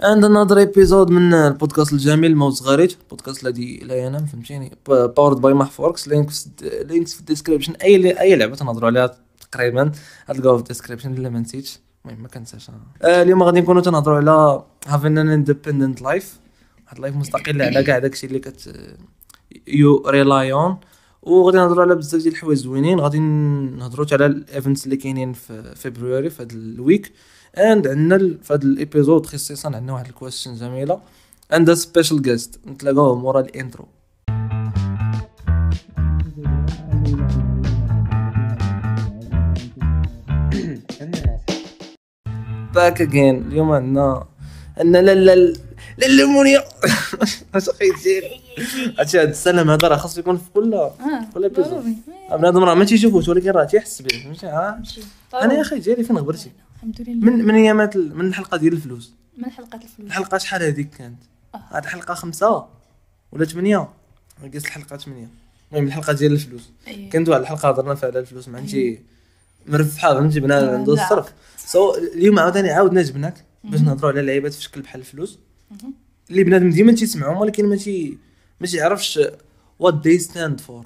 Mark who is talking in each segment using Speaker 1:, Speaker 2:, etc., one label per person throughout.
Speaker 1: and another episode من البودكاست الجميل موت صغاريت البودكاست الذي لا ينام فهمتيني؟ powered by محفوركس links links في ال description أي أي لعبة تنهضروا عليها تقريبا. غتلقاوها في ال description إلا ما نسيتش. المهم ما كنساش. آه اليوم غادي نكونوا تنهضروا على having an independent life واحد life مستقل على كاع داكشي اللي that you rely on وغادي نهضروا على بزاف ديال الحوايج زوينين. غادي نهضروا على ال events اللي كاينين في فبراير في هذا ال week and عندنا في هذا ال episode خصيصا عندنا واحد ال question جميلة. and special guest نتلاقاو مورا ال intro back again اليوم عندنا عندنا لا لا مونيا. اش دير هادشي هاد السلام هذا راه خاصو يكون في كل
Speaker 2: آه
Speaker 1: كل episode
Speaker 2: ضروري
Speaker 1: بنادم راه ما تيشوفوش ولكن راه تيحس به. فهمتي؟ ها؟ أنا يا أخي جاري فين غبرتي؟
Speaker 2: الحمد لله.
Speaker 1: من من ايامات من الحلقة ديال الفلوس؟
Speaker 2: من حلقة الفلوس.
Speaker 1: الحلقة شحال هذيك كانت؟
Speaker 2: آه.
Speaker 1: هاد الحلقة خمسة ولا ثمانية قيس الحلقة ثمانية المهم الحلقة ديال الفلوس.
Speaker 2: أيه.
Speaker 1: كانت واحد الحلقة هضرنا فيها على الفلوس مع أنتي مرفحه فهمتي؟ بنادم عنده. الصرف. so اليوم عاوتاني عاودنا جبناك باش. نهضروا على لعيبات في شكل بحال الفلوس. اللي بنادم ديما تيسمعهم ولكن ما تي ما تيعرفش what they stand for.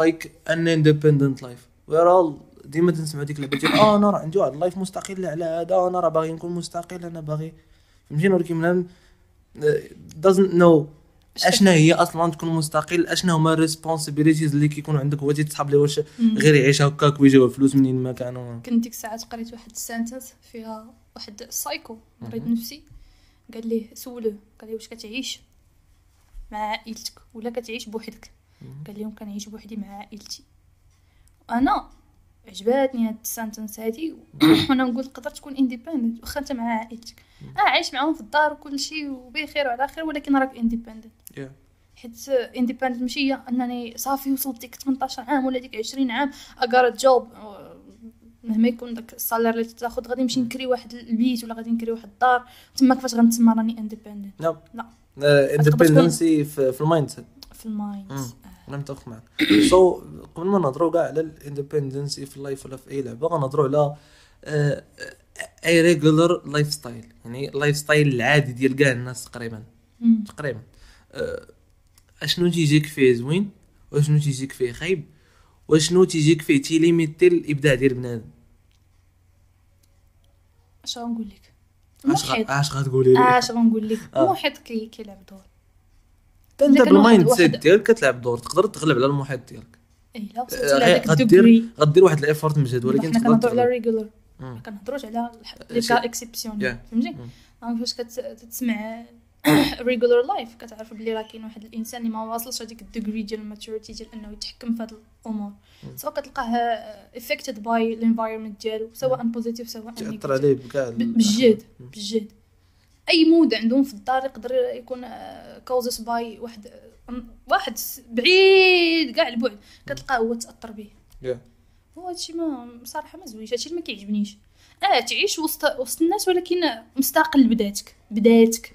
Speaker 1: Like an independent life. We're all ديما تنسمعوا ديك اللعبه ديال آه أنا راه عندي واحد ال life مستقل على هذا أنا راه باغي نكون مستقل أنا باغي. فهمتيني؟ ولكن بنادم آه، doesn't know أشنا هي أصلا تكون مستقل أشنا هما ال responsibilities اللي كيكونوا عندك هو تيتصحاب ليه واش. غير يعيش هكاك ويجيو فلوس منين ما كانوا.
Speaker 2: كنت ديك الساعات قريت واحد ال sentence فيها واحد السايكو مريض نفسي. قال ليه سولوه قال ليه واش كتعيش مع عائلتك؟ ولا كتعيش بوحدك؟ قال لهم كنعيش بوحدي مع عائلتي. أنا عجباتني هاد ال sentence هادي. وأنا نقول تقدر تكون independent واخا انت مع عائلتك. آه عايش معاهم في الدار وكل شيء وبخير وعلى خير ولكن راك independent
Speaker 1: Yeah.
Speaker 2: حيت independent ماشي هي انني صافي وصلت ديك 18 عام ولا ديك 20 عام I got a job مهما يكون داك ال salaire اللي تاخذ غادي نمشي نكري واحد البيت ولا غادي نكري واحد الدار. تما كيفاش غنتسمى راني independent
Speaker 1: no
Speaker 2: لا.
Speaker 1: independency في في ال mindset
Speaker 2: في ال
Speaker 1: mind. أنا متفق معك so قبل ما نهضروا كاع على ال independency في ال life ولا في أي لعبة غنهضروا على آه، أي regular lifestyle يعني ال lifestyle العادي ديال كاع الناس تقريبا. تقريبا. آه، أشنو تيجيك فيه زوين؟ وأشنو تيجيك فيه خايب؟ وأشنو تيجيك فيه تيليميتي الإبداع ديال بنادم؟
Speaker 2: أش غنقول لك؟
Speaker 1: أش غتقولي لي؟
Speaker 2: أش غنقول لك؟
Speaker 1: آه.
Speaker 2: المحيط كي كيلعب دور.
Speaker 1: انت بال
Speaker 2: mindset
Speaker 1: ديالك كتلعب دور تقدر تغلب على المحيط ديالك.
Speaker 2: اي لا وصلت
Speaker 1: آه،
Speaker 2: لهذاك
Speaker 1: غدير غدير واحد ال effort مجهد ولكن
Speaker 2: حنا
Speaker 1: تقدر
Speaker 2: كنهضروا على. regular
Speaker 1: مم.
Speaker 2: كنهضروش على les cas exception
Speaker 1: Yeah.
Speaker 2: فهمتي فاش كتسمع regular life كتعرف بلي راه كاين واحد الإنسان اللي ما واصلش هذيك ال degree ديال ال maturity ديال إنه يتحكم في هاد الأمور. سواء كتلقاه affected by ال environment ديالو سواء positive سواء تأثر
Speaker 1: عليه بكاع ال-
Speaker 2: بالجهد. بالجهد أي mood عندهم في الدار يقدر يكون caused by واحد واحد بعيد كاع البعد. كتلقاه هو تأثر به.
Speaker 1: Yeah.
Speaker 2: هو هادشي ما صراحة ما زوينش. هادشي ما كيعجبنيش. آه تعيش وسط وسط الناس ولكن مستقل بذاتك بذاتك.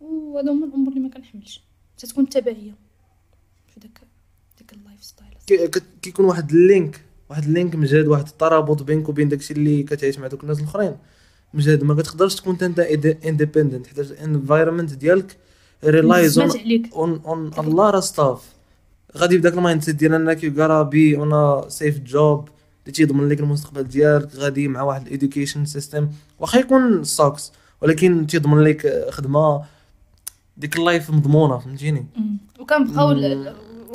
Speaker 2: وهذا هما الأمور اللي ما كنحملش. تتكون تبعية. في داك ديك
Speaker 1: ال lifestyle كيكون واحد ال link واحد ال link مجهد واحد الترابط بينك وبين داكشي اللي كتعيش مع دوك الناس الأخرين. مجهد ما كتقدرش تكون انت independent حيت الانفايرمنت ديالك ريلايز
Speaker 2: عليك.
Speaker 1: on on all the stuff غادي بداك ال mindset ديال انك gonna be on safe job اللي تيضمن لك المستقبل ديالك غادي مع واحد ال education system واخا يكون sucks ولكن تيضمن لك خدمة. ديك ال life مضمونة
Speaker 2: فهمتيني. وكنبقاو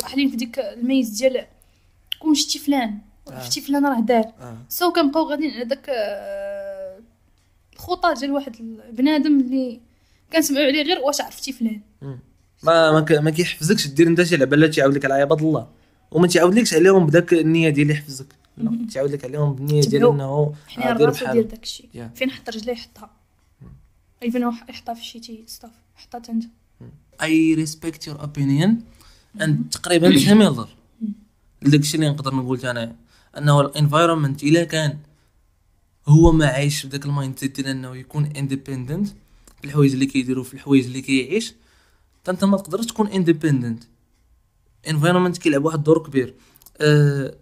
Speaker 2: واحدين في ديك الميز ديال كون شتي فلان
Speaker 1: آه.
Speaker 2: شتي فلان راه دار.
Speaker 1: آه.
Speaker 2: so كنبقاو غاديين على داك الخطى ديال واحد البنادم اللي كنسمعوا عليه غير واش عرفتي فلان.
Speaker 1: ما ما, ك... ما كيحفزكش دير انت شي لعبة لا تيعاود لك على عباد الله. وما تيعاودلكش عليهم بداك النية ديال اللي يحفزك. لا
Speaker 2: مم.
Speaker 1: تيعاود لك عليهم بالنية ديال. إنه
Speaker 2: حنا
Speaker 1: بحال
Speaker 2: ديال داك الشيء.
Speaker 1: Yeah.
Speaker 2: فين حط رجليه يحطها. even يحطها في shitty stuff حطها انت
Speaker 1: I respect your opinion and تقريبا similar
Speaker 2: مم.
Speaker 1: داكشي اللي نقدر نقول أنا أنه ال environment إلا كان هو ما عايش في داك ال mindset ديال انه يكون independent في الحوايج اللي كيديروا في الحوايج اللي كيعيش. انت ما تقدرش تكون independent environment كيلعب واحد الدور كبير. أه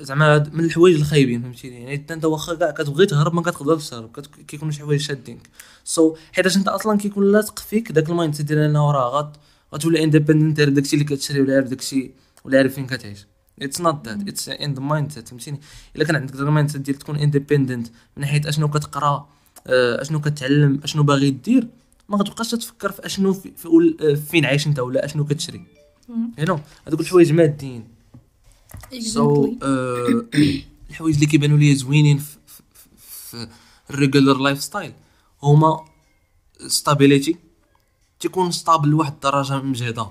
Speaker 1: زعما من الحوايج الخايبين فهمتيني؟ يعني انت واخا كاع كتبغي تهرب ما كتقدرش تهرب. كيكونوا شي حوايج شادينك so so, حيتاش انت أصلا كيكون لاصق فيك داك ال mindset ديال انه راه غتولي independent عارف داكشي اللي كتشري ولا عارف داكشي ولا عارف فين كتعيش. it's not that it's in the mindset فهمتيني؟ إلا كان عندك ال mindset ديال تكون independent من ناحيه أشنو كتقرأ آه، أشنو كتعلم أشنو باغي دير ما غتبقاش تفكر في أشنو في, في آه، فين عايش أنت ولا أشنو كتشري. you know هذوك الحوايج ماديين so
Speaker 2: Exactly.
Speaker 1: الحوايج اللي كيبانوا لي زوينين في ال regular lifestyle هما stability تيكون stable لواحد الدرجة مجهدة.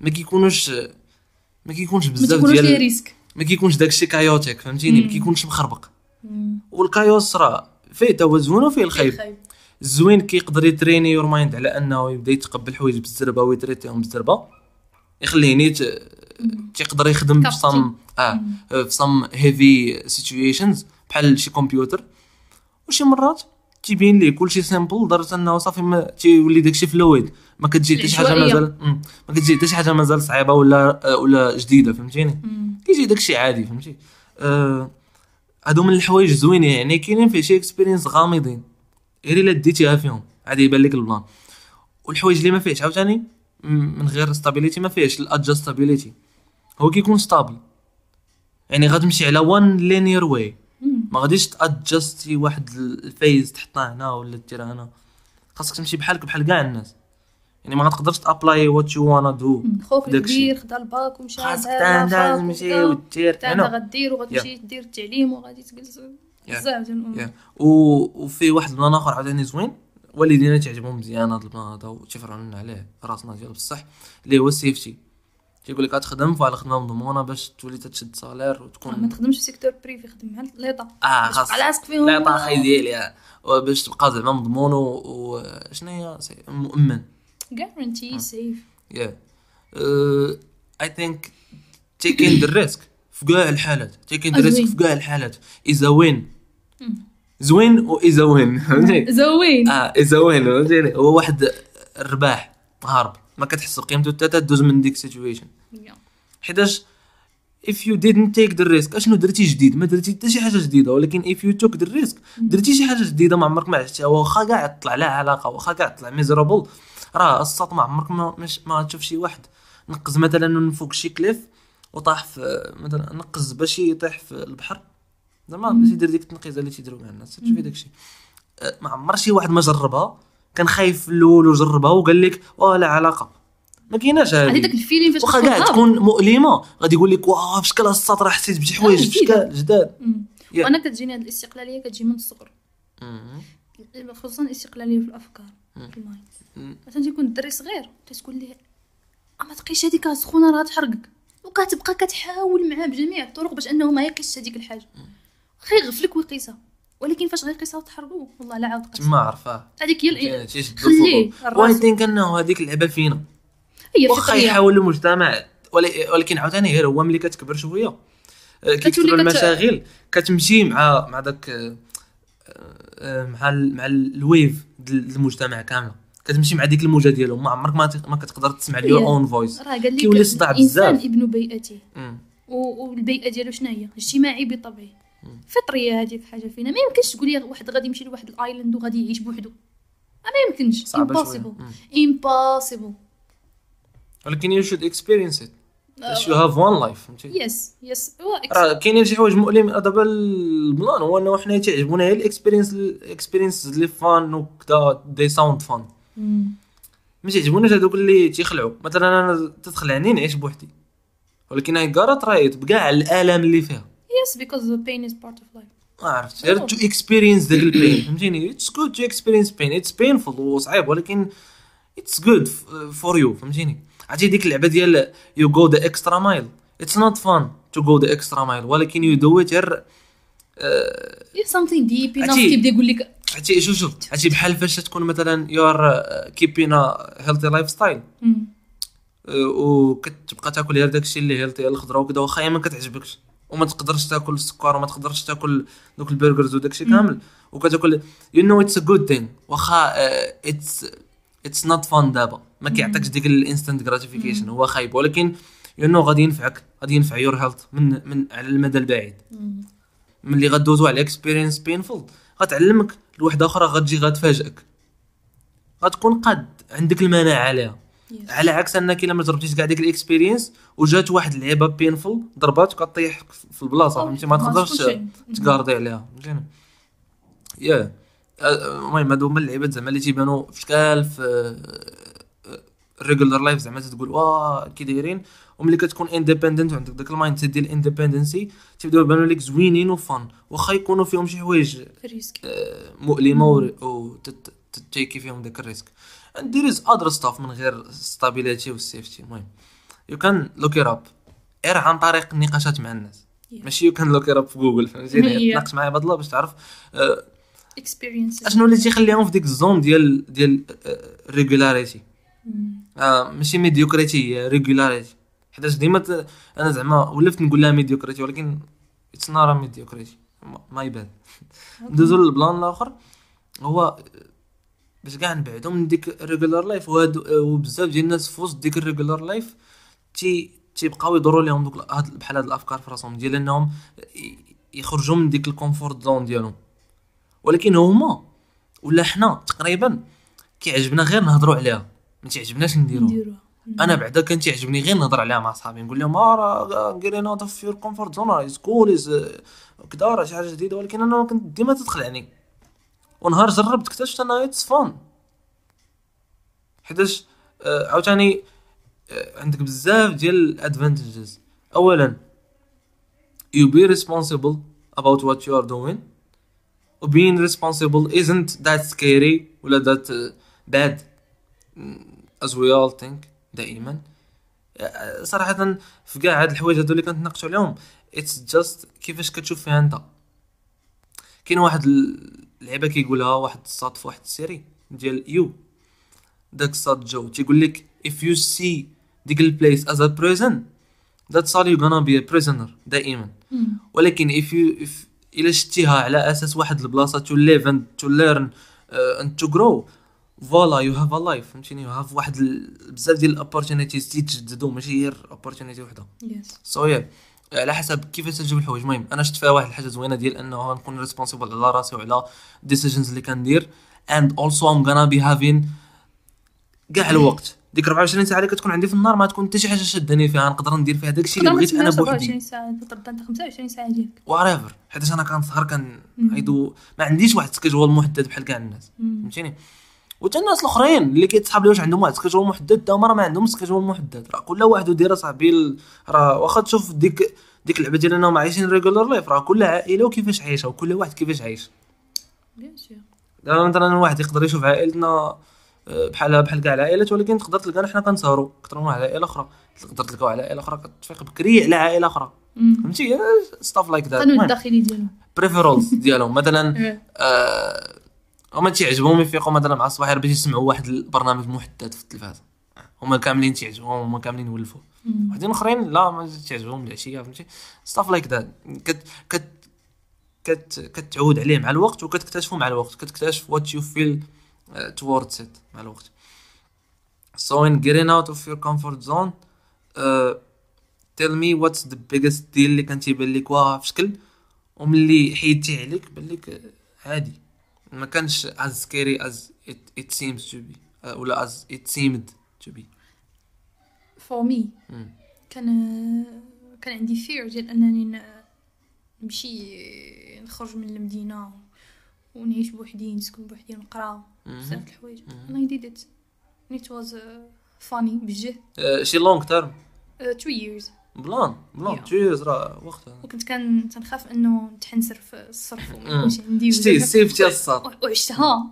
Speaker 1: ما كيكونوش ما كيكونش بزاف ديال
Speaker 2: risk.
Speaker 1: ما كيكونش داكشي chaotic فهمتيني؟ ما. كيكونش مخربق. وال chaos راه فيه زوين وفيه الخايب الزوين كيقدر يتريني your mind على انه يبدا يتقبل حوايج بالزربه وي treat يهم بالزربه يخليه ت... تيقدر يخدم في. some آه في some heavy situations بحال شي كمبيوتر وشي مرات تيبين ليه كلشي simple لدرجة إنه صافي ما تيولي داكشي fluid ما كتجي حتى شي
Speaker 2: حاجة.
Speaker 1: مازال. ما كتجي حتى شي حاجة مازال صعيبة ولا ولا جديدة فهمتيني؟ كيجي داكشي عادي فهمتي؟ آه، هادو من الحوايج زوينين يعني كاينين فيه شي experience غامضين. غير إلا ديتيها فيهم. عادي يبان لك البلان. والحوايج اللي ما فيهش عاوتاني؟ من غير ستابيليتي ما فيهش الادجستابيليتي هو كيكون ستابل يعني غتمشي على وان لينير واي ما غاديش تادجستي واحد الفيز تحطها هنا ولا ديرها هنا. خاصك تمشي بحالك بحال كاع الناس. يعني ما غتقدرش تأبلاي وات يو وأنا دو داكشي.
Speaker 2: الكبير خدا الباك ومشى
Speaker 1: خاصك تمشي. ودير هنا.
Speaker 2: غدير وغتمشي دير التعليم وغادي تجلس. بزاف ديال الأمور.
Speaker 1: يا و... وفي واحد البلان آخر عاوتاني زوين. والدينا تعجبهم مزيان هذا البلان هذا وتيفرعوا لنا عليه راسنا ديال بصح اللي هو السيفتي تيقول لك غتخدم الخدمة مضمونة باش تولي تشد سالير
Speaker 2: آه، ما
Speaker 1: وتكون
Speaker 2: تخدمش في سيكتور بريفي خدم مع ليطا آه
Speaker 1: خاص.
Speaker 2: تبقى لاصق فيهم.
Speaker 1: لا طاخي ديالي آه. باش تبقى زعما مضمون و و- شنو هي؟ سي- مؤمن.
Speaker 2: Guarantee safe.
Speaker 1: يا اي ثينك تيكين ذا ريسك في كاع الحالات. تيكين ذا ريسك. في كاع الحالات. اذا وين. زوين واذا وين فهمتي
Speaker 2: زوين
Speaker 1: آه اذا وين فهمتيني؟ هو واحد الرباح هارب. ما كتحس بقيمته حتى تدوز من ديك السيتويشن
Speaker 2: يا.
Speaker 1: حيتاش if you didn't take the risk أشنو درتي جديد؟ ما درتي حتى شي حاجة جديدة ولكن if you took the risk درتي شي حاجة جديدة ما عمرك ما عشتها واخا كاع طلع لها علاقة واخا كاع طلع ميزرابل راه السط ما عمرك ما مش ما تشوف شي واحد. نقز مثلا من فوق شي كليف وطاح في مثلا نقز باش يطيح في البحر. زعما باش يدير ديك التنقيزة اللي تيديروا مع الناس تشوفي داكشي. أه، ما عمر شي واحد ما جربها. كان خايف في الأول وجربها وقال لك واه لا علاقة. ما كايناش
Speaker 2: هذه. داك الفيلين فاش
Speaker 1: واخا كاع. تكون مؤلمة. غادي يقول لك واه في شكل السط راه حسيت بشي حوايج في. شكل جداد.
Speaker 2: وأنا كتجيني هذه الاستقلالية كتجي من الصغر. خصوصا الاستقلالية في الأفكار في ال
Speaker 1: mind.
Speaker 2: مثلا تيكون الدري صغير تتقول ليه "أه، ما تقيش هذيك سخونه راه تحرقك. وكتبقى كتحاول معاه بجميع الطرق باش أنه ما يقيسش هذيك الحاجة. خير يغفلك ويقيسها. ولكن فاش غيقيسها وتحرقو والله لا عاود
Speaker 1: تما عرفاه
Speaker 2: هذيك هي خليه. و
Speaker 1: I think انه هذيك اللعبة فينا
Speaker 2: هي
Speaker 1: واخا يحاول المجتمع ول- ولكن عاوتاني غير هو ملي كتكبر شوية. آه، كيكثروا المشاغل. كتمشي مع مع داك آه، آه، مع ال- مع ال- ال wave ديال المجتمع كامله كتمشي مع ديك الموجة ديالهم. ما عمرك ما ما كتقدر تسمع
Speaker 2: هي.
Speaker 1: ال
Speaker 2: your own voice
Speaker 1: كيولي صداع
Speaker 2: الإنسان
Speaker 1: بزاف.
Speaker 2: ابن بيئته. والبيئة ديالو شنو هي اجتماعي بطبعه. فطرية هذه في حاجة فينا. ما يمكنش تقول لي واحد غادي يمشي لواحد ال island وغادي يعيش بوحدو. ما يمكنش.
Speaker 1: impossible.
Speaker 2: impossible
Speaker 1: ولكن you should experience it you have one life فهمتي؟
Speaker 2: yes yes هو
Speaker 1: راه كاينين شي حوايج مؤلمين. دابا البلان هو إنه حنا تعجبونا غير ال experience ال experience اللي fun وكذا they sound
Speaker 2: fun.
Speaker 1: ما تعجبونيش هذوك اللي تيخلعوا. مثلا أنا تتخلعني نعيش بوحدي. ولكن هاي كارا try it بكاع الآلام اللي فيها.
Speaker 2: yes because the pain is part of life.
Speaker 1: ما عرفت غير to experience داك ال pain فهمتيني it's good to experience pain it's painful وصعيب ولكن it's good for you فهمتيني عرفتي ديك اللعبة ديال you go the extra mile it's not fun to go the extra mile ولكن you do it غير
Speaker 2: it's something deep enough
Speaker 1: عرفتي-
Speaker 2: كيبدا يقول لك
Speaker 1: عرفتي شوف شوف. عرفتي بحال فاش تكون مثلا you are keeping healthy
Speaker 2: lifestyle.
Speaker 1: وكتبقى تاكل غير داكشي اللي healthy الخضرة وكذا واخا ما كتعجبكش. وما تقدرش تاكل السكر وما تقدرش تاكل دوك ال burgers وداكشي كامل. وكتاكل you know it's a good thing واخا it's it's not fun دابا. ما كيعطيكش ديك ال instant gratification هو خايب. ولكن you know غادي ينفعك. غادي ينفع your health من من على المدى البعيد. ملي غدوزو على experience painful غتعلمك لوحده أخرى غتجي غتفاجئك. غتكون قاد عندك المناعة عليها
Speaker 2: Yes.
Speaker 1: على عكس انك الا ما جربتيش كاع ديك ال experience وجات واحد اللعيبه painful ضرباتك غطيح في البلاصة فهمتي؟ ما تقدرش تكاردي عليها. فهمتيني yeah. المهم هادو هما اللعيبات زعما اللي تيبانو في شكال في ال regular life زعما تقول واه كي دايرين. وملي كتكون independent وعندك داك ال mindset ديال ال independency تيبداو يبانو لك زوينين و fun واخا يكونوا فيهم شي حوايج آه، مؤلمة وت take ي فيهم داك ال risk. and there is other stuff من غير stability و safety. المهم you can look it up. غير عن طريق النقاشات مع الناس.
Speaker 2: Yeah.
Speaker 1: ماشي can look it up في جوجل فهمتيني. تناقش معايا بعض الله باش تعرف آه،
Speaker 2: experience
Speaker 1: أشنو اللي تيخليهم في ديك الزون ديال ديال régularité آه ماشي médiocrité هي régularité حيتاش ديما أنا زعما ولفت نقول لها médiocrité ولكن it's not a médiocrité my bad ندوزو لل plan الآخر. هو باش كاع نبعدو من ديك ال regular life وبزاف ديال الناس في وسط ديك ال regular life تي تيبقاو يدوروا لهم دوك هاد بحال هاد الأفكار في راسهم ديال إنهم يخرجوا من ديك ال comfort zone ديالهم. ولكن هما ولا حنا تقريبا كيعجبنا غير نهضروا عليها ما تيعجبناش نديروها. أنا بعدا كان تيعجبني غير نهضر عليها مع صحابي نقول لهم آه راه getting out of your zone is cool is كدا راه شي حاجة جديدة. ولكن أنا كنت ديما تتخلعني. ونهار جربت اكتشفت انها it's fun حيتاش آه، عاوتاني آه، عندك بزاف ديال الادفانتجز اولا you be responsible about what you are doing. و being responsible isn't that scary ولا bad. mm, as we all think دائما. آه، صراحة في كاع هاد الحوايج هادو اللي كنتناقشوا عليهم it's just كيفاش كتشوف فيها انت كاين واحد اللعبة كيقولها واحد الصاد في واحد ال série ديال يو. داك الصاد جو تيقول لك if you see ديك ال place as a prison that's all you're gonna be a prisoner دائما. ولكن if you if إلا شتيها على أساس واحد البلاصة to live and to learn uh, and to grow voilà you have a life فهمتيني؟ you have واحد بزاف ديال ال opportunities تيتجددوا ماشي غير opportunity وحدة.
Speaker 2: yes
Speaker 1: so so yeah. على حسب كيفاش تجيب الحوايج. المهم أنا شفت فيها واحد الحاجة زوينة ديال إنه نكون responsible على راسي وعلى decisions اللي كندير. And also I'm gonna be having كاع الوقت. ديك 24 ساعة اللي كتكون عندي في النهار ما تكون حتى شي حاجة شدني فيها. نقدر ندير فيها داكشي اللي بغيت أنا بوحدي.
Speaker 2: 24 ساعة تقدر أنت 25 ساعة ديالك
Speaker 1: whatever حيت أنا كنسهر كان
Speaker 2: مم.
Speaker 1: عيدو ما عنديش واحد ال schedule محدد بحال كاع الناس. فهمتيني؟ وتا الناس الاخرين اللي كيتصحاب لي واش عندهم واحد ال schedule محدد تا هما راه ما عندهم schedule محدد. راه كل واحد ودير صاحبي راه واخا تشوف ديك ديك اللعبة ديال انهم عايشين regular life راه كل عائلة وكيفاش عايشة وكل واحد كيفاش عايش.
Speaker 2: bien
Speaker 1: sûr مثلا واحد يقدر يشوف عائلتنا آه، بحال بحال كاع العائلات ولكن تقدر تلقانا حنا كنسهروا. أكثر من واحد عائلة أخرى. تقدر تلقاو عائلة أخرى كتفيق بكري على عائلة أخرى. فهمتي؟ stuff like that
Speaker 2: القانون الداخلي ديالهم.
Speaker 1: préférences ديالهم. مثلا. آه، هما تيعجبهم يفيقوا مثلا مع الصباح باش يسمعوا واحد البرنامج محدد في التلفاز. هما كاملين تيعجبهم هما كاملين يولفوا
Speaker 2: مم.
Speaker 1: وحدين أخرين لا ما تعجبهم العشية فهمتي؟ stuff like that كت كت كت كتعود عليه مع الوقت وكتكتشفه مع الوقت. كتكتشف what you feel towards it مع الوقت. So in getting out of your comfort zone uh, tell me what's the biggest deal اللي كان تيبان لك؟ واه في شكل وملي حيدتي عليك بان لك آه، عادي. ما كانش as scary as it, it seems to be آه، ولا as it seemed to be.
Speaker 2: مي
Speaker 1: مم.
Speaker 2: كان كان عندي فير ديال أنني نمشي نخرج من المدينة ونعيش بوحدي نسكن بوحدي نقرأ بزاف د الحوايج. أنا ديد ات it. Was uh, funny بجه
Speaker 1: آه، شي لونغ تيرم
Speaker 2: uh, two years.
Speaker 1: بلان بلان. تشيز راه وقتها.
Speaker 2: وكنت كان تنخاف إنه نتحنسر في الصرف وما. يكونش عندي
Speaker 1: شتي سيفتي الصاد
Speaker 2: و- وعشتها.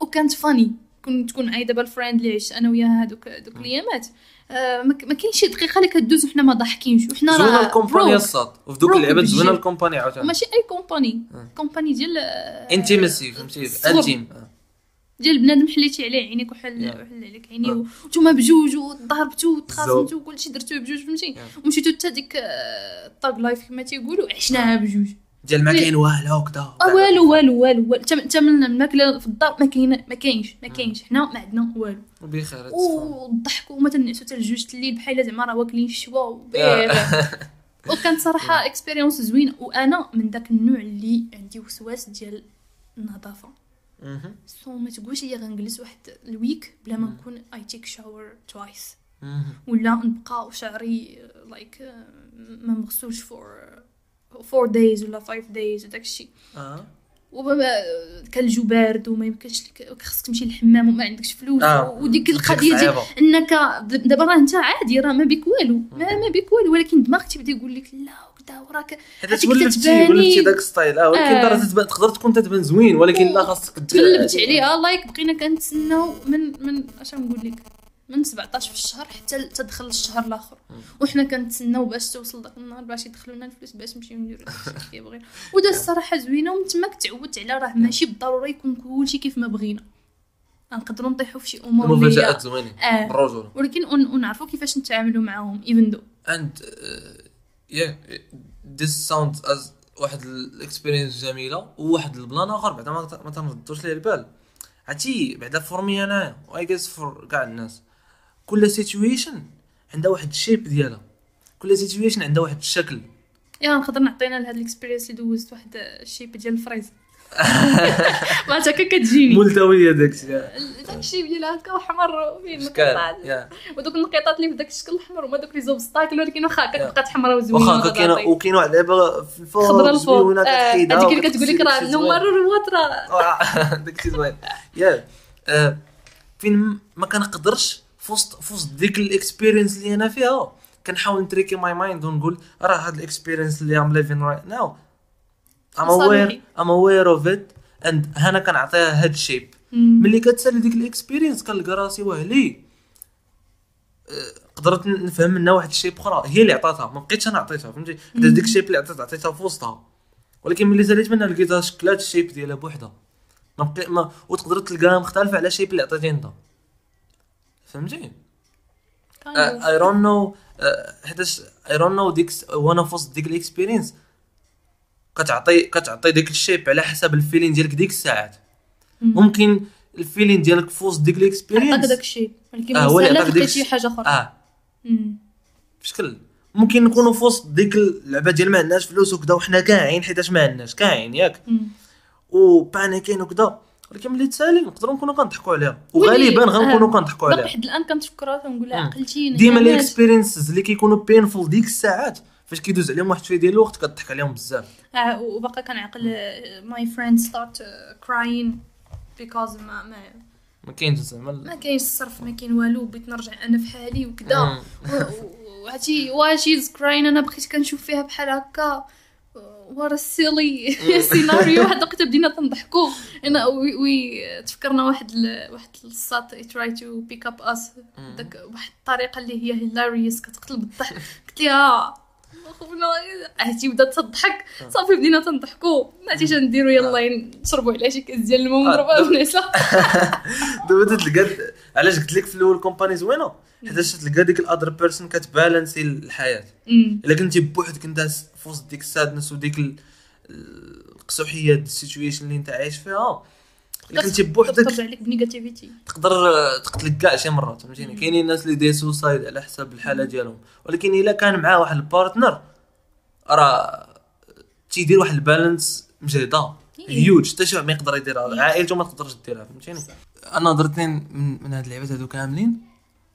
Speaker 2: وكانت funny كنت تكون اي دابا ال friend اللي عشت أنا وياها هذوك دوك الأيامات. آه، ما كاينش شي دقيقة اللي كدوز وحنا ما ضاحكينش وحنا
Speaker 1: زوينة
Speaker 2: راه
Speaker 1: ال
Speaker 2: company bro.
Speaker 1: الصاد. وفي دوك اللعبات زوينة.
Speaker 2: ال
Speaker 1: company عاوتاني.
Speaker 2: ماشي أي
Speaker 1: company.
Speaker 2: company ديال
Speaker 1: intimacy فهمتي؟
Speaker 2: الصغر. ديال بنادم حليتي عليه عينيك وحل
Speaker 1: Yeah.
Speaker 2: وحل عليك عيني
Speaker 1: Yeah.
Speaker 2: وانتوما بجوج وضربتوا وتخاصمتوا وكلشي درتوه بجوج فهمتي
Speaker 1: Yeah.
Speaker 2: ومشيتو حتى ديك ال thug life كما تيقولوا عشناها بجوج
Speaker 1: ديال ما. كاين والو كدا
Speaker 2: آه والو والو والو والو تا من الماكلة في الدار ما كاين ما كاينش ما كاينش حنا ما عندنا والو
Speaker 1: بخير هاد الصفا.
Speaker 2: والضحكوا ما تنعسوا حتى الجوج الليل بحال زعما راه واكلين الشوا وبير وكانت صراحة expérience زوينة وأنا من داك النوع اللي عندي وسواس ديال
Speaker 1: النظافة.
Speaker 2: so ما تقولش لي غنجلس واحد ال week بلا ما نكون I take shower
Speaker 1: twice.
Speaker 2: ولا نبقى وشعري like ما مغسولش for four days ولا five days وداك الشيء. وما- كان الجو بارد وما يمكنش لك خصك تمشي للحمام وما عندكش فلوس.
Speaker 1: آه.
Speaker 2: وديك
Speaker 1: ديك
Speaker 2: القضية ديال. إنك دابا راه أنت عادي راه ما بك والو. ما, ما بك والو ولكن دماغك تيبدا يقول لك لا وكذا وراك
Speaker 1: حيت
Speaker 2: كتباني.
Speaker 1: ولفتي داك style. آه ولكن
Speaker 2: آه.
Speaker 1: تتبان تقدر تكون تتبان زوين ولكن لا خاصك
Speaker 2: تغلبت عليها. like بقينا كنتسناو من من اش نقول لك؟ من 17 في الشهر حتى تدخل الشهر الآخر. وحنا كنتسناو باش توصل داك النهار باش يدخلوا لنا الفلوس باش نمشيو نديرو داكشي اللي كيبغي ودا الصراحة زوينة ومن تما تعودت على راه ماشي بالضرورة يكون كلشي كيف ما بغينا. نقدروا نطيحوا في شي
Speaker 1: أمور
Speaker 2: هي
Speaker 1: زوينين.
Speaker 2: آه.
Speaker 1: بالرجوله
Speaker 2: ولكن ون- ونعرفوا كيفاش نتعاملوا معاهم even though
Speaker 1: and yeah this sounds as واحد ال experience جميلة وواحد ال plan آخر بعدا ما تنردوش ليه البال. عرفتي؟ بعدا فور مي انايا واي جيس فور كاع الناس. كل سيتويشن عندها واحد الشيب ديالها. كل سيتويشن عندها واحد الشكل.
Speaker 2: يا نقدر نعطينا لهاد الاكسبيرينس اللي دوزت واحد الشيب ديال الفريز ما هكا كتجيني
Speaker 1: ملتويه داكشي
Speaker 2: داك الشيب ديال هكا فين
Speaker 1: يا.
Speaker 2: ودوك النقيطات اللي في داك الشكل الاحمر هما دوك لي زوبستاكل ولكن واخا. كتبقى حمراء وزوينة
Speaker 1: واخا
Speaker 2: وغادي.
Speaker 1: وكاينة واحد اللعبه في الفوق
Speaker 2: خضرا الفوق آه، هذيك اللي كتقول لك راه نو
Speaker 1: زوين.
Speaker 2: مارو الواتر
Speaker 1: داكشي زوين. يا. آه، فين ما كنقدرش في وسط في وسط ديك الاكسبيرينس اللي أنا فيها. كنحاول نتريكي ماي مايند ونقول راه هاد الاكسبيرينس اللي ام ليفين رايت ناو ام اوير. ام اوير اوف ات اند هنا كنعطيها هاد الشيب ملي كتسالي ديك الاكسبيرينس كنلقى راسي وهلي آه، قدرت نفهم منها واحد ال shape أخرى. هي اللي عطاتها ما بقيتش أنا عطيتها فهمتي؟ حيت ديك ال shape اللي عطيتها عطيتها في وسطها. ولكن ملي ساليت منها لقيتها شكلات ال shape ديالها بوحدها. ما بقي ما وتقدر تلقاها مختلفة على ال shape اللي عطيتي أنت. فهمتي؟ I don't know حيتاش I don't know ديك وأنا في وسط ديك ال experience كتعطي كتعطي ديك ال shape على حسب ال feeling ديالك ديك الساعات. ممكن ال feeling ديالك في وسط ديك
Speaker 2: عطاك
Speaker 1: ال experience
Speaker 2: داك الشيء. ولكن
Speaker 1: آه، عطاك ديك
Speaker 2: شي حاجة
Speaker 1: أخرى.
Speaker 2: آه.
Speaker 1: بشكل ممكن نكونوا في وسط ديك اللعبه ديال ما عندناش فلوس وكذا وحنا كاعين حيتاش ما عندناش. كاعين ياك.
Speaker 2: و
Speaker 1: panicking وكذا ولكن ملي تسالي نقدروا نكونوا كنضحكوا عليها. وغالبا غنكونوا
Speaker 2: آه.
Speaker 1: كنضحكوا
Speaker 2: باقي
Speaker 1: عليها.
Speaker 2: حد الان كنتفكرها ونقول لها. عقلتيني
Speaker 1: ديما.
Speaker 2: ال
Speaker 1: experiences اللي كيكونوا painful ديك الساعات فاش كيدوز عليهم واحد شوية ديال الوقت كتضحك عليهم بزاف.
Speaker 2: آه، وباقا كنعقل my friend start crying because ما ما
Speaker 1: ما كاينش زعما
Speaker 2: ما كاينش الصرف ما كاين والو بغيت نرجع أنا في حالي وكذا. وعرفتي واش is crying أنا بقيت كنشوف فيها بحال هكا. ورا ال silly scenario واحد الوقت بدينا تنضحكوا. أنا we, we تفكرنا واحد ال... واحد الساط try to pick up us داك واحد الطريقة اللي هي hilarious كتقتل بالضحك. قلت لها خونا عرفتي بدات تضحك. صافي بدينا تنضحكوا ما عرفتيش نديرو يلا نشربوا على شي كاس ديال الماء ونضربوها بنعسه
Speaker 1: دابا تلقى علاش قلت لك في الأول company زوينة؟ حيتاش تلقى ديك ال other person كتبالانسي
Speaker 2: الحياة.
Speaker 1: إلا كنتي بوحدك انت في وسط ديك ال sadness وديك ال- القسوحية ال situation اللي انت عايش فيها كنتي بوحدك
Speaker 2: لك ب
Speaker 1: negativity. تقدر تقتلك كاع شي مرات فهمتيني؟ كاينين الناس اللي داير suicide على حساب الحالة ديالهم. ولكن إلا كان معاه واحد ال partner راه تيدير واحد ال balance مجهدة.
Speaker 2: إيه.
Speaker 1: هيوج حتى شي ما يقدر يديرها.
Speaker 2: إيه.
Speaker 1: عائلته ما تقدرش ديرها فهمتيني؟ أنا درتين من, من هاد اللعبات هادو كاملين.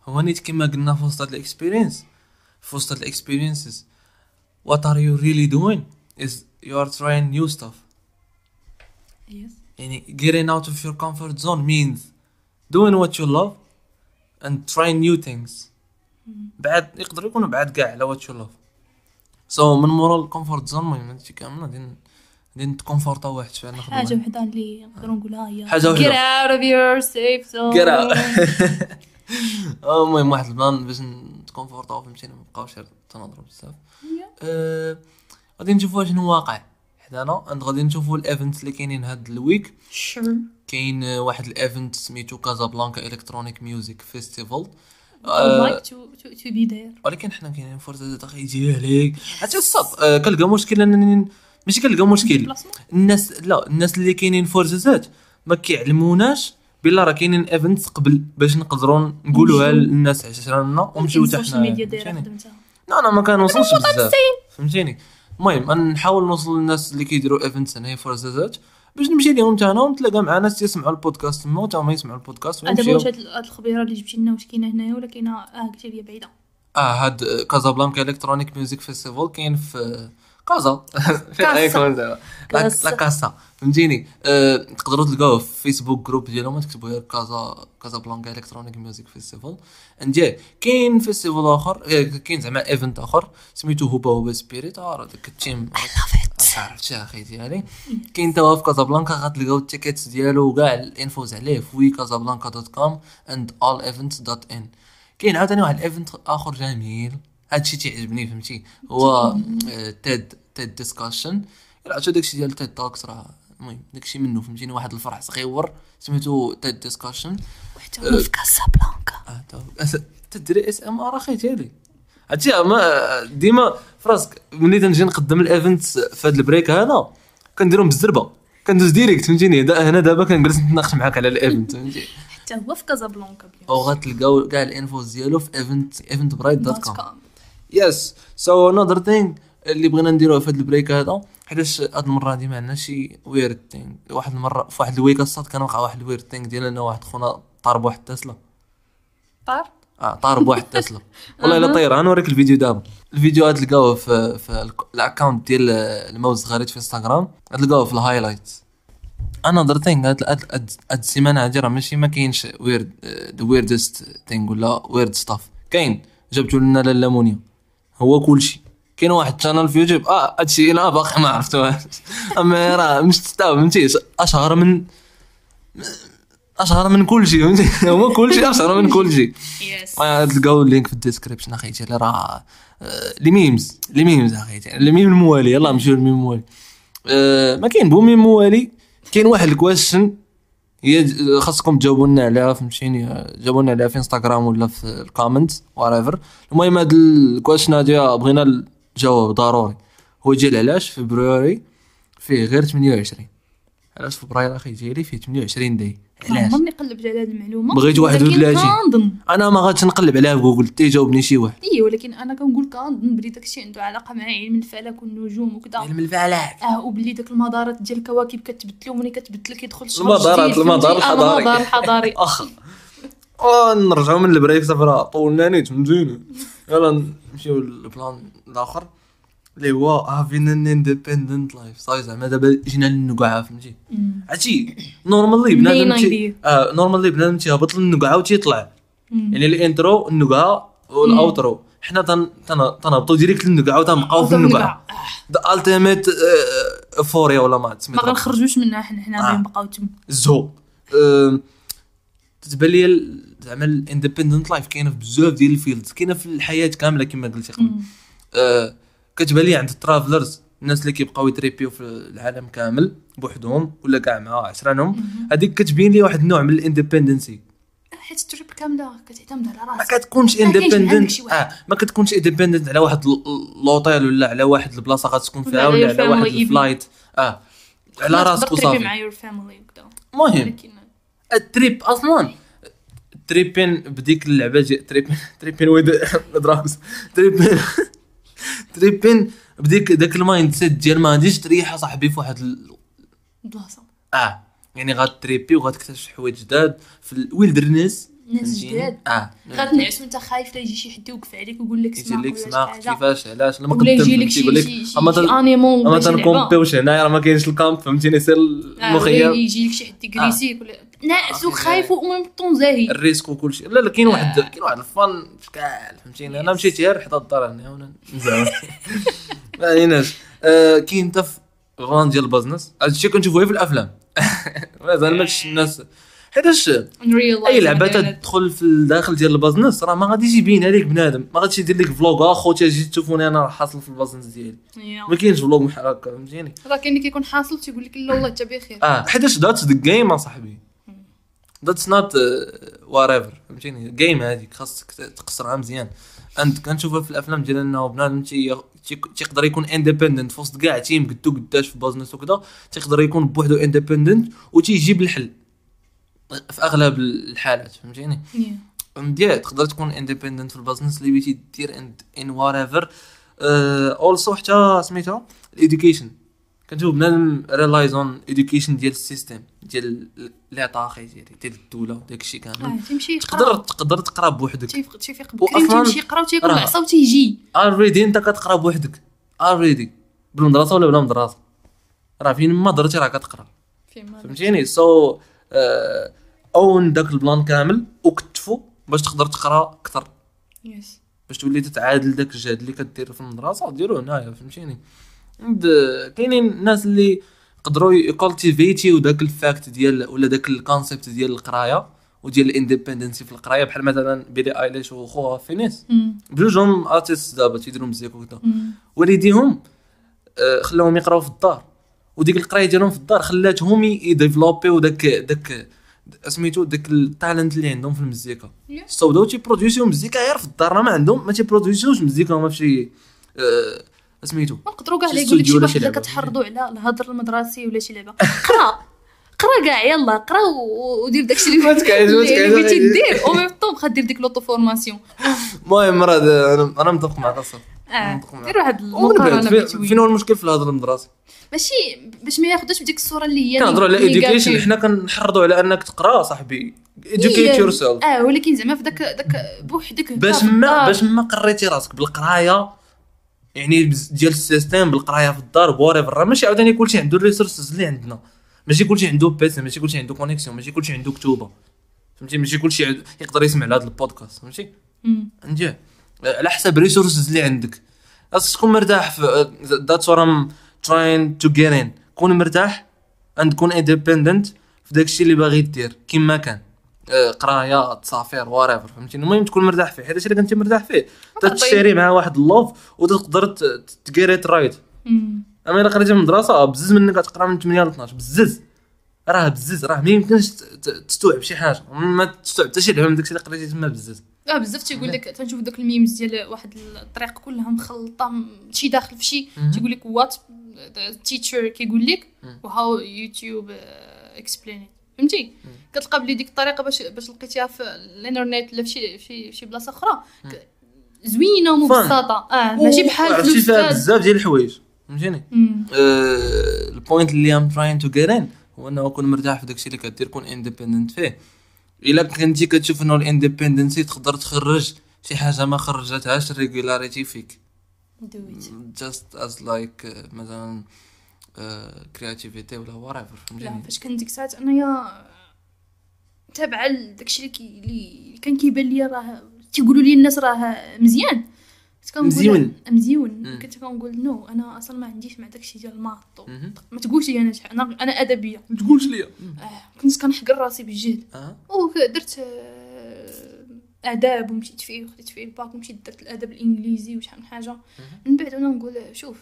Speaker 1: هو نيت كما قلنا في وسط ال experience في وسط ال experiences what are you really doing is you are trying new stuff.
Speaker 2: yes
Speaker 1: يعني getting out of your comfort zone means doing what you love and trying new things. بعد يقدر يكونوا بعد كاع على what you love. So من مورا ال comfort zone المهم هادشي كامل غادي غادي نتكونفورتا واحد شوية
Speaker 2: حاجة وحدة اللي نقدروا نقولها هي
Speaker 1: حاجة وحدة.
Speaker 2: get out of your safe zone.
Speaker 1: Get out. المهم واحد البلان باش نتكونفورتاو فهمتيني مبقاوش تنهضروا بزاف. آه، غادي نشوفوا شنو واقع. حدانا. and غادي نشوفوا ال events اللي كاينين هاد ال
Speaker 2: week
Speaker 1: كاين آه، واحد
Speaker 2: ال event سميتو Casablanca Electronic Music Festival
Speaker 1: ولكن حنا كاينين فرصة تاخي يجي عليك. عرفتي الصاد آه، كنلقى مشكل انني ماشي كنلقى مشكل. الناس لا الناس اللي كاينين فورزازات ما كيعلموناش بلا راه كاينين events قبل باش نقدروا نقولوها. للناس عشرنا ونمشيو حتى
Speaker 2: ال social
Speaker 1: media
Speaker 2: دايره؟ خدمتها
Speaker 1: لا أنا ما كنوصلش بزاف. فهمتيني؟ المهم نحاول نوصل للناس اللي كيديروا events هنايا فورزازات باش نمشي لهم حتى أنا ونتلاقى مع ناس يسمعوا البودكاست تما وتا هما يسمعوا البودكاست
Speaker 2: دابا واش هاد هاد الخبيرة اللي جبتي لنا واش كاينة هنايا ولا كاينة؟ آه قلتي لي بعيدة.
Speaker 1: آه هاد Casablanca Electronic Music Festival كاين في كازا. زعما. لا
Speaker 2: كاسا.
Speaker 1: فهمتيني؟ آه، تقدروا تلقاوه في فيسبوك group ديالهم تكتبوا غير كازا Casablanca Electronic Music Festival and كاين festival آخر آه، كاين زعما event آخر سميتو Hoba Hoba Spirit داك ال team عرفتي أخي ديالي. كاين توا في كازابلانكا غتلقاو ال tickets ديالو وكاع ال infos عليه في we Casablanca dot com and all events dot in كاين عاوتاني واحد ال event آخر جميل. هادشي تيعجبني فهمتي؟ هو TED TED discussion إلا عرفتو داكشي ديال TED Talks راه المهم داكشي منه فهمتيني واحد الفرح صغيور سميتو TED discussion
Speaker 2: وحتى هو في كاسابلانكا.
Speaker 1: آه تو تدير ASMR أخي ديالي. عرفتي؟ ما ديما فراسك ملي تنجي نقدم ال event في هذا ال break هذا كنديرهم بالزربة. كندوز direct فهمتيني؟ دا هنا دابا كنجلس نتناقش معاك على ال event فهمتي
Speaker 2: حتى هو في كازابلانكا
Speaker 1: أو غتلقاو كاع ال infos ديالو في event
Speaker 2: Eventbrite
Speaker 1: dot
Speaker 2: com
Speaker 1: yes so another thing اللي بغينا نديروه في هذا ال break هذا حيتاش هاد المرة هادي ما عندناش شي weird thing واحد المرة في واحد ال week الصاد كان وقع واحد ال weird thing ديال ان واحد خونا طار بواحد تسلا.
Speaker 2: طار؟
Speaker 1: آه طار بواحد تسلا. والله إلا طير نوريك الفيديو دابا. الفيديو هاد تلقاوه في في ال account ديال الموز غريت في إنستغرام. تلقاوه في ال highlight another thing هاد السيمانة هادي راه ماشي ما كاينش weird the weirdest thing ولا weird stuff كاين. جبتوا لنا للامونيا هو كلشي كاين واحد channel في يوتيوب. آه هادشي أنا باقي ما عرفتوهاش أما راه مش فهمتي؟ أشهر من أشهر من كلشي فهمتي؟ هو كلشي أشهر من كلشي
Speaker 2: yes
Speaker 1: آه، تلقاو ال link في ال description أخي تاعي راه آه، les memes les memes أخي تاعي لي ميم الموالي يلا نمشيو للميم الموالي آه، ما كاين بو ميم موالي كاين واحد ال question خاصكم تجاوبوا لنا عليها فهمتيني؟ آه، جاوبوا لنا عليها في انستغرام ولا في ال comment whatever المهم هاد ال question هادي بغينا الجواب ضروري. هو ديال علاش فبراير فيه غير 28 علاش فبراير أخي؟ ديالي فيه 28 day. علاش؟
Speaker 2: عمرني قلبت على هذه المعلومة.
Speaker 1: بغيت واحد.
Speaker 2: كنظن
Speaker 1: أنا ما غاديش نقلب عليها في جوجل تي جاوبني شي واحد.
Speaker 2: اي ولكن أنا كنقول كنظن بلي داكشي عنده علاقة مع علم الفلك والنجوم وكذا
Speaker 1: علم الفلك.
Speaker 2: آه وبلي داك المدارات ديال الكواكب كتبدلو ملي كتبدل كيدخل شهر
Speaker 1: المدارات-
Speaker 2: جديد،
Speaker 1: المدار؟
Speaker 2: آه،
Speaker 1: الحضاري.
Speaker 2: المدار الحضاري.
Speaker 1: اخ آه، نرجعوا من ال break صافي طولنا نيت فهمتيني يلا نمشيو لل plan الآخر. اللي هو having an independent life صافي زعما دابا جينا للنقعة فهمتي. عرفتي normalement بنادم تي. آه normalement بنادم تيهبط للنقعة وتيطلع. يعني ال intro النقعة وال outro حنا تن- تن- تنهبطوا direct للنقعة وتنبقاو في النقعة. the ultimate euphoria ولا ما تسميت
Speaker 2: ما غنخرجوش منها حنا حنا
Speaker 1: آه.
Speaker 2: غادي نبقاو تما
Speaker 1: الزهو تتبان لي زعما ال independent life كاينة في بزاف ديال ال fields كاينة في الحياة كاملة كما قلتي قبل. كتبان لي عند ال travelers الناس اللي كيبقاو يتريبيو في العالم كامل بوحدهم ولا كاع مع عشرانهم هذيك كتبين لي واحد النوع من ال independency
Speaker 2: حيت ال trip كاملة كتعتمد على راسك.
Speaker 1: كتكونش
Speaker 2: ما عندك independent.
Speaker 1: آه ما كتكونش independent على واحد لوطيل ولا على واحد البلاصة غتسكن فيها ولا على واحد.
Speaker 2: ال
Speaker 1: flight آه على راسك وصافي.
Speaker 2: مع your family
Speaker 1: المهم
Speaker 2: ال
Speaker 1: trip أصلا. تريبين بديك اللعبة تريبين تريبين with drugs تريبين تريبين بديك داك ال mindset ديال ما غاديش تريح صاحبي في واحد ال...
Speaker 2: بلاصه
Speaker 1: آه يعني غاتريبي وغتكتشف حوايج جداد في ال
Speaker 2: wilderness
Speaker 1: ناس؟
Speaker 2: جداد.
Speaker 1: آه.
Speaker 2: غتنعس وانت خايف لا يجي شي حد يوقف عليك ويقول لك اسمع
Speaker 1: لك
Speaker 2: حاجة.
Speaker 1: كيفاش؟ علاش؟ لما
Speaker 2: يجي لك
Speaker 1: فهمتي يقول
Speaker 2: شي
Speaker 1: لك
Speaker 2: أما.
Speaker 1: تنكومبيوش هنايا راه ما كاينش ال camp فهمتيني سير
Speaker 2: آه،
Speaker 1: المخيم.
Speaker 2: يجي لك شي حد يكريسيك ولا ناعس
Speaker 1: آه،
Speaker 2: وخايف وميم طون زاهي
Speaker 1: الريسك وكل شيء. لا لا كاين واحد كاين واحد الفن شكال فهمتيني؟ أنا مشيت غير حدا الدار هنا وأنا نزعم ما عليناش. آه، كاين انت في غران ديال البزنس. هذا الشيء كنشوفوه في الأفلام. مازال ما الناس. حيتاش أي لعبة تدخل في الداخل ديال البزنس راه ما غاديش يبين عليك بنادم. ما غاديش يدير لك فلوغ اخو تجي تشوفوني أنا راه حاصل في البزنس ديالي. ما كاينش vlog بحال هكا فهمتيني؟
Speaker 2: راه كاين اللي كيكون حاصل تيقول لك لا والله انت بخير.
Speaker 1: آه حيتاش that's the game اصاحبي that's not whatever فهمتيني؟ game هذيك خاصك ت- تقصرها مزيان. أنت كنشوفها في الأفلام ديال أنه بنادم تيقدر يكون independent في وسط كاع team قدو قداش في business وكذا تيقدر يكون بوحدو independent وتيجيب الحل. في أغلب الحالات فهمتيني؟
Speaker 2: Yeah.
Speaker 1: مزيان تقدر تكون independent في ال business اللي بغيتي دير and whatever also حتى سميتها ال education كنشوف بنادم relies on education ديال ال system. ديال العطاء خيتي ديال الدولة داك الشيء كامل.
Speaker 2: آه تيمشي
Speaker 1: تقدر تقدر تقرأ بوحدك.
Speaker 2: تيفيق تيفيق بكري تيمشي يقرأ وتياكل العصا وتيجي.
Speaker 1: already أنت كتقرأ بوحدك. already بالمدرسة ولا بلا مدرسة. راه فين ما درتي راه كتقرأ.
Speaker 2: فهمت
Speaker 1: فهمتيني؟ so on داك ال plan كامل وكتفو باش تقدر تقرأ أكثر.
Speaker 2: yes
Speaker 1: باش تولي تتعادل داك الجهد اللي كدير في المدرسة ديرو هنايا فهمتيني؟ عند كاينين الناس اللي قدروا يكولتيفيتيو داك ال fact ديال ولا داك ال concept ديال القراية وديال ال independency في القراية بحال مثلا بيلي ايليش وخوها فينيس بجوجهم artist دابا تيديروا مزيكا وكذا. والديهم آه، خلاهم يقراو في الدار. وديك القراية ديالهم في الدار خلاتهم يديفلوبيو داك داك سميتو داك ال talent اللي عندهم في المزيكا.
Speaker 2: Yes.
Speaker 1: so بداو تيبروديوسيو مزيكا غير في الدار ما عندهم ما تيبروديوسيوش مزيكا هما في شي آه، سميتو.
Speaker 2: نقدروا كاع يقول لك شي واحد اللي. كتحرضوا على الهدر المدرسي ولا شي لعبة. قرا. قرا كاع يلا قرا ودير داكشي اللي
Speaker 1: ما ما
Speaker 2: اللي. بغيتي دير. أو même temps بقا دير ديك l'auto-formation
Speaker 1: المهم راه أنا أنا متفق معك أصلا آه.
Speaker 2: دير واحد
Speaker 1: المقارنة فين هو المشكل في الهدر المدرسي؟
Speaker 2: ماشي باش ما ياخذوش بديك الصورة اللي هي
Speaker 1: كنهضروا على education. حنا كنحرضوا على أنك تقرا صاحبي. Educate
Speaker 2: إيه.
Speaker 1: yourself.
Speaker 2: آه ولكن زعما في داك داك بوحدك
Speaker 1: باش ما
Speaker 2: الدار.
Speaker 1: باش ما قريتي راسك بالقراية يعني ديال ال system بالقرايه في الدار whatever راه ماشي عاوتاني كلشي عنده ال resources اللي عندنا. ماشي كلشي عنده PC ماشي كلشي عنده connexion ماشي كلشي عنده كتوبة. فهمتي؟ ماشي كلشي يقدر يسمع لهذا البودكاست فهمتي. عندي. على حسب ال resources اللي عندك. خاصك تكون مرتاح في that's what I'm trying to get in كون مرتاح and كون independent في داك الشيء اللي باغي دير كيما كان. آه، قرايه تصافير whatever فهمتيني المهم تكون مرتاح فيه. حيت اللي كنتي مرتاح فيه. تشتري مع واحد ال love وتقدر ت get
Speaker 2: it
Speaker 1: right. أما الا قريتي من المدرسة بزز منك كتقرا من 8 ل 12 بزز. راه بزز راه ما يمكنش تستوعب شي حاجة. ما تستوعب حتى شي لعبه من داكشي اللي قريتي تما بزز.
Speaker 2: آه بزاف تيقول لك تنشوف دوك les memes ديال واحد الطريق كلها مخلطة شي داخل في شي. تيقول لك what teacher كيقول لك.
Speaker 1: و
Speaker 2: how YouTube explain فهمتي؟ كتلقى بلي ديك الطريقة باش باش لقيتيها في الانترنت ولا في شي في شي بلاصة أخرى. زوينة ومبسطة. آه ماشي بحال
Speaker 1: عرفتي فيها بزاف ديال الحوايج. فهمتيني. آه، ال point اللي I'm trying to get in هو إنه كون مرتاح في داكشي اللي كدير كون independent فيه. إلا كنتي كتشوف إنه ال independency تقدر تخرج شي حاجة ما خرجتهاش ال regularity
Speaker 2: فيك. it.
Speaker 1: just it's like مثلا creativity ولا whatever
Speaker 2: لا
Speaker 1: فهمتيني
Speaker 2: فاش كنت ديك الساعات أنايا تابعه داكشي اللي كي اللي كان كيبان لي راه تيقولوا لي الناس راه مزيان. كنت
Speaker 1: مزيون.
Speaker 2: مزيون. كنت كنقول no أنا أصلا ما عنديش مع داكشي ديال الماط. ما تقولش لي أنا أنا أنا أدبية.
Speaker 1: ما تقولش ليا
Speaker 2: آه كنت كنحقر راسي بالجهد.
Speaker 1: آه
Speaker 2: ودرت آه، آداب ومشيت فيه وخديت فيه الباك ومشيت درت الأدب الإنجليزي وشحال من حاجة. من بعد أنا نقول شوف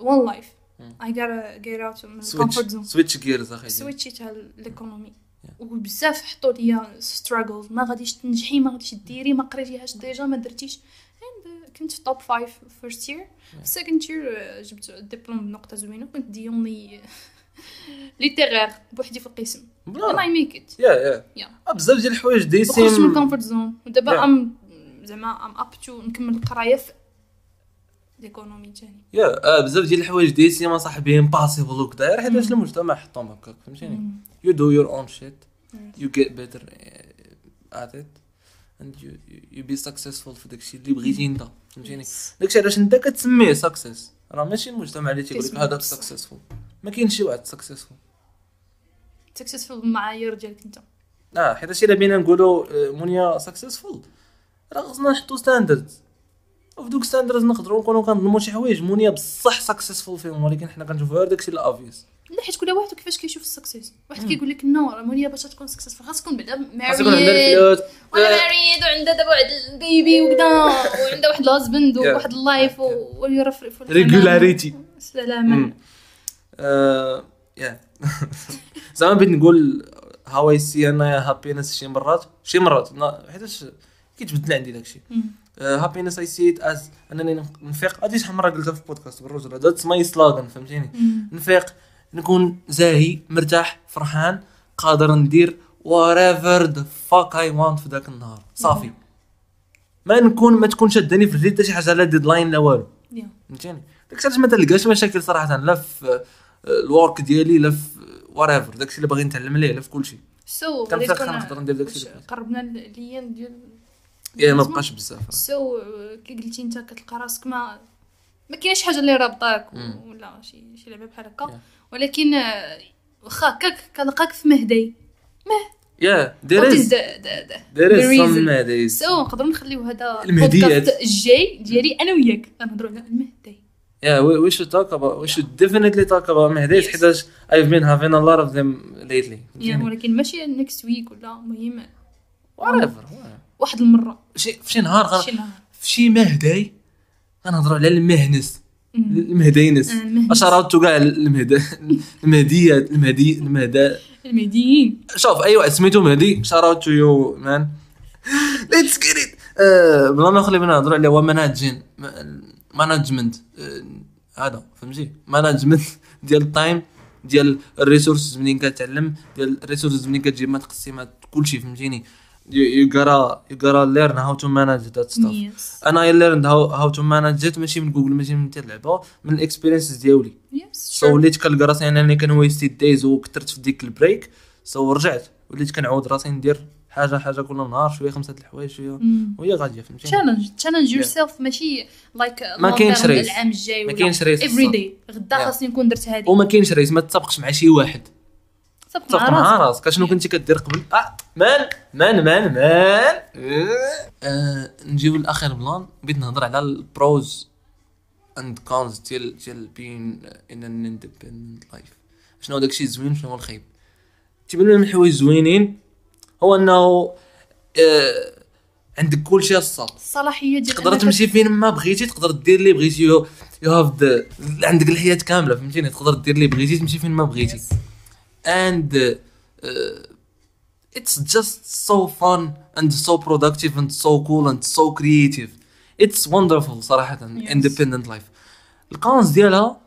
Speaker 2: one
Speaker 1: life
Speaker 2: I gotta get out من ال comfort
Speaker 1: zone switch gears أخي
Speaker 2: سويتشيتها l'économie وبزاف حطوا ليا struggles ما غاديش تنجحي ما غاديش ديري ما قريتيهاش déjà ما درتيش And كنت في top five first year second year جبت الدبلوم بنقطه زوينه كنت the only littéraire بوحدي في القسم and I make it. yeah
Speaker 1: yeah بزاف ديال الحوايج دي
Speaker 2: وخرجت من
Speaker 1: ال
Speaker 2: comfort zone ودابا
Speaker 1: Yeah.
Speaker 2: I'm زعما I'm up to نكمل القرايه في l'économie تاني
Speaker 1: yeah آه بزاف ديال الحوايج دي سيما صاحبي impossible وكذا حيت واش المجتمع حطهم هكاك فهمتيني؟ your own shit. you get better uh, at it. And you you, you be successful في داكشي اللي بغيتي انت فهمتيني؟ داكشي علاش انت كتسميه success راه ماشي المجتمع اللي تيقول لك هذاك. successful ما كاينش شي واحد سكسيسفول
Speaker 2: سكسسفول بالمعايير ديالك انت.
Speaker 1: آه حيت إلا بينا نقولوا آه، منيا successful راه خصنا نحطوا standards وفي دوك standards نقدروا نكونوا كنظلموا شي حوايج. منيا بصح successful فيهم ولكن حنا كنشوفوا غير داكشي ال office
Speaker 2: لا حيت كل واحد كيفاش كيشوف ال success واحد كيقول لك no راه مونيا باش تكون successful خاص تكون بعدا married
Speaker 1: وأنا
Speaker 2: married وعندها دابا واحد ال baby وكذا وعندها واحد ال
Speaker 1: husband.
Speaker 2: وواحد ال life ويرفرف
Speaker 1: Regularity.
Speaker 2: سلاما
Speaker 1: yeah زعما بغيت نقول how I see أنا happiness شي مرات. شي مرات حيتاش كيتبدل عندي داكشي. happiness I see it as أنني نفيق. هادي شحال مره قلتها في البودكاست بالرجل that's my slogan فهمتيني. نفيق نكون زاهي مرتاح فرحان قادر ندير whatever the fuck I want في ذاك النهار. صافي. ما نكون ما تكون شداني في رجلي حتى شي حاجة على deadline لا والو. فهمتيني؟ داكشي علاش ما تلقاش مشاكل صراحة لا في آه، ال work ديالي لا في whatever. داكشي اللي باغي نتعلم ليه لا في كلشي.
Speaker 2: so
Speaker 1: كنفيق نقدر ندير اللي بغيت.
Speaker 2: قربنا الليان ديال
Speaker 1: yeah ما بقاش بزاف
Speaker 2: so كي قلتي انت كتلقى راسك ما ما كاينش حاجة اللي رابطاك. ولا شي شي لعبة بحال هكا
Speaker 1: Yeah.
Speaker 2: ولكن آه، واخا هكاك كنلقاك في مهدي
Speaker 1: يا there
Speaker 2: the
Speaker 1: is
Speaker 2: reason.
Speaker 1: some days
Speaker 2: سو نقدروا نخليو هذا. البودكاست الجاي ديالي أنا وياك غنهضروا على المهدي
Speaker 1: Yeah, we, we should talk about we should definitely talk about Mehdi
Speaker 2: Yes.
Speaker 1: حيتاش I've been having a lot of them lately.
Speaker 2: يعني ولكن ماشي نيكست ويك ولا المهم
Speaker 1: whatever. whatever.
Speaker 2: واحد المرة.
Speaker 1: شي في شي نهار غن...
Speaker 2: شي نهار.
Speaker 1: في شي مهدي غنهضروا على المهنس. المهدينس.
Speaker 2: المهنس.
Speaker 1: اشارات كاع المهد المهديات المهدي المهدا.
Speaker 2: المهديين.
Speaker 1: شوف اي واحد سميتو مهدي. شاراوت تو يو مان؟ ليتس جيت ات بلا ما نخلي بنا نهضروا على هو ماناجين مانجمنت هذا فهمتي؟ مانجمنت ديال التايم ديال الريسورسز منين كتعلم ديال الريسورسز منين كتجيب ما تقسيمات كلشي فهمتيني؟ يو غاتا يو غاتا ليرن هاو تو مانج ذات ستاف
Speaker 2: يس
Speaker 1: أنا اي ليرن هاو هاو تو مانج ماشي من جوجل ماشي من اللعبه من الاكسبيرينسز ديالي.
Speaker 2: يس
Speaker 1: سو وليت كنلقى راسي أنني كنويستي دايز وكثرت في ديك البريك. so رجعت. وليت كنعاود راسي ندير حاجة حاجة كل نهار شوية خمسة د الحوايج شوية. وهي غادية فهمتي
Speaker 2: تشالنج تشالنج يور سيلف ماشي like
Speaker 1: ما كاينش race.
Speaker 2: العام الجاي
Speaker 1: ما كاينش
Speaker 2: race
Speaker 1: every.
Speaker 2: day غدا. خاصني نكون درت هذه
Speaker 1: وما كاينش race ما تسابقش مع شي واحد.
Speaker 2: صافي
Speaker 1: تسابق مع راسك شنو كنتي كدير قبل؟ آه man man man man. آه نجيو للاخر plan. بغيت نهضر على ال pros and cons ديال ديال بين an an independent life شنو داكشي الزوين شنو هو الخايب؟ تيبان لي من الحوايج الزوينين. هو أنه آه عندك كل شيء الصاد
Speaker 2: الصلاحية ديال
Speaker 1: تقدر تمشي فين ما بغيتي تقدر دير اللي بغيتي. you have عندك الحياة كاملة فهمتيني؟ تقدر دير اللي بغيتي تمشي فين ما بغيتي.
Speaker 2: Yes.
Speaker 1: And uh, it's just so fun and so productive and so cool and so creative. It's wonderful صراحة
Speaker 2: Yes.
Speaker 1: independent life. الكونز ديالها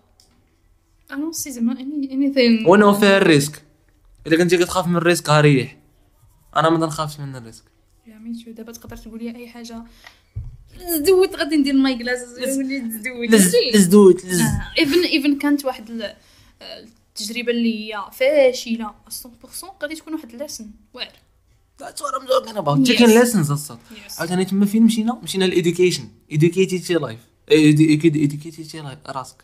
Speaker 2: I don't see them any anything.
Speaker 1: وأنه فيها الريسك. إذا كنتي كتخاف من الريسك ها ريح. أنا ما نخافش من الريسك.
Speaker 2: يا دابا تقدر تقول لي أي حاجة. زدوت غادي ندير ماي كلاس وليت زدوت
Speaker 1: لز دوت لز
Speaker 2: ايفن ايفن كانت واحد ال- التجربة اللي هي فاشلة 100% غادي تكون واحد الليسن واعر
Speaker 1: That's what I'm talking about.
Speaker 2: Yes.
Speaker 1: Taking lessons الصاد.
Speaker 2: Yes.
Speaker 1: عاوتاني تما فين مشينا؟ مشينا لإديوكيشن. إديوكيتيتي لايف. إديوكيتيتي لايف راسك.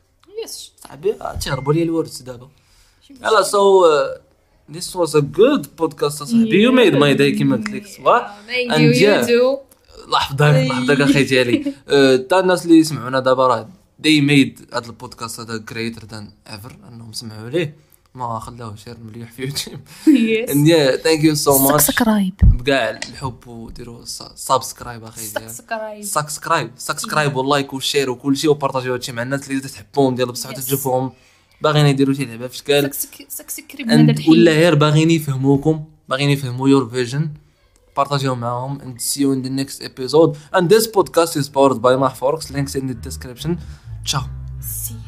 Speaker 2: يس
Speaker 1: صاحبي آه، تهربوا لي الورث دابا. يلا سو this was a good podcast صاحبي. You made my day كيما قلت لك صباح.
Speaker 2: Too.
Speaker 1: لحظة لحظة أخي ديالي. آه، تا الناس اللي يسمعونا دابا راه they made هذا البودكاست هذا greater than ever أنهم سمعوا ليه. ما خلاوه share مليح في يوتيوب.
Speaker 2: Yes.
Speaker 1: And yeah, thank you so much.
Speaker 2: subscribe
Speaker 1: بكاع الحب وديروا subscribe أخي. subscribe
Speaker 2: subscribe
Speaker 1: subscribe وال like وال share وكل شيء وبارطاجيو هادشي مع الناس اللي تحبهم ديال بصح
Speaker 2: Yes.
Speaker 1: تشوفوهم باغيين يديروا شي لعبة في
Speaker 2: هذا
Speaker 1: and ولا غير باغيين يفهموكم باغيين يفهموا your vision. بارطاجيو معاهم and see you in the next episode. And this podcast is powered by Mahforks. Links in the description. Ciao.
Speaker 2: Sì.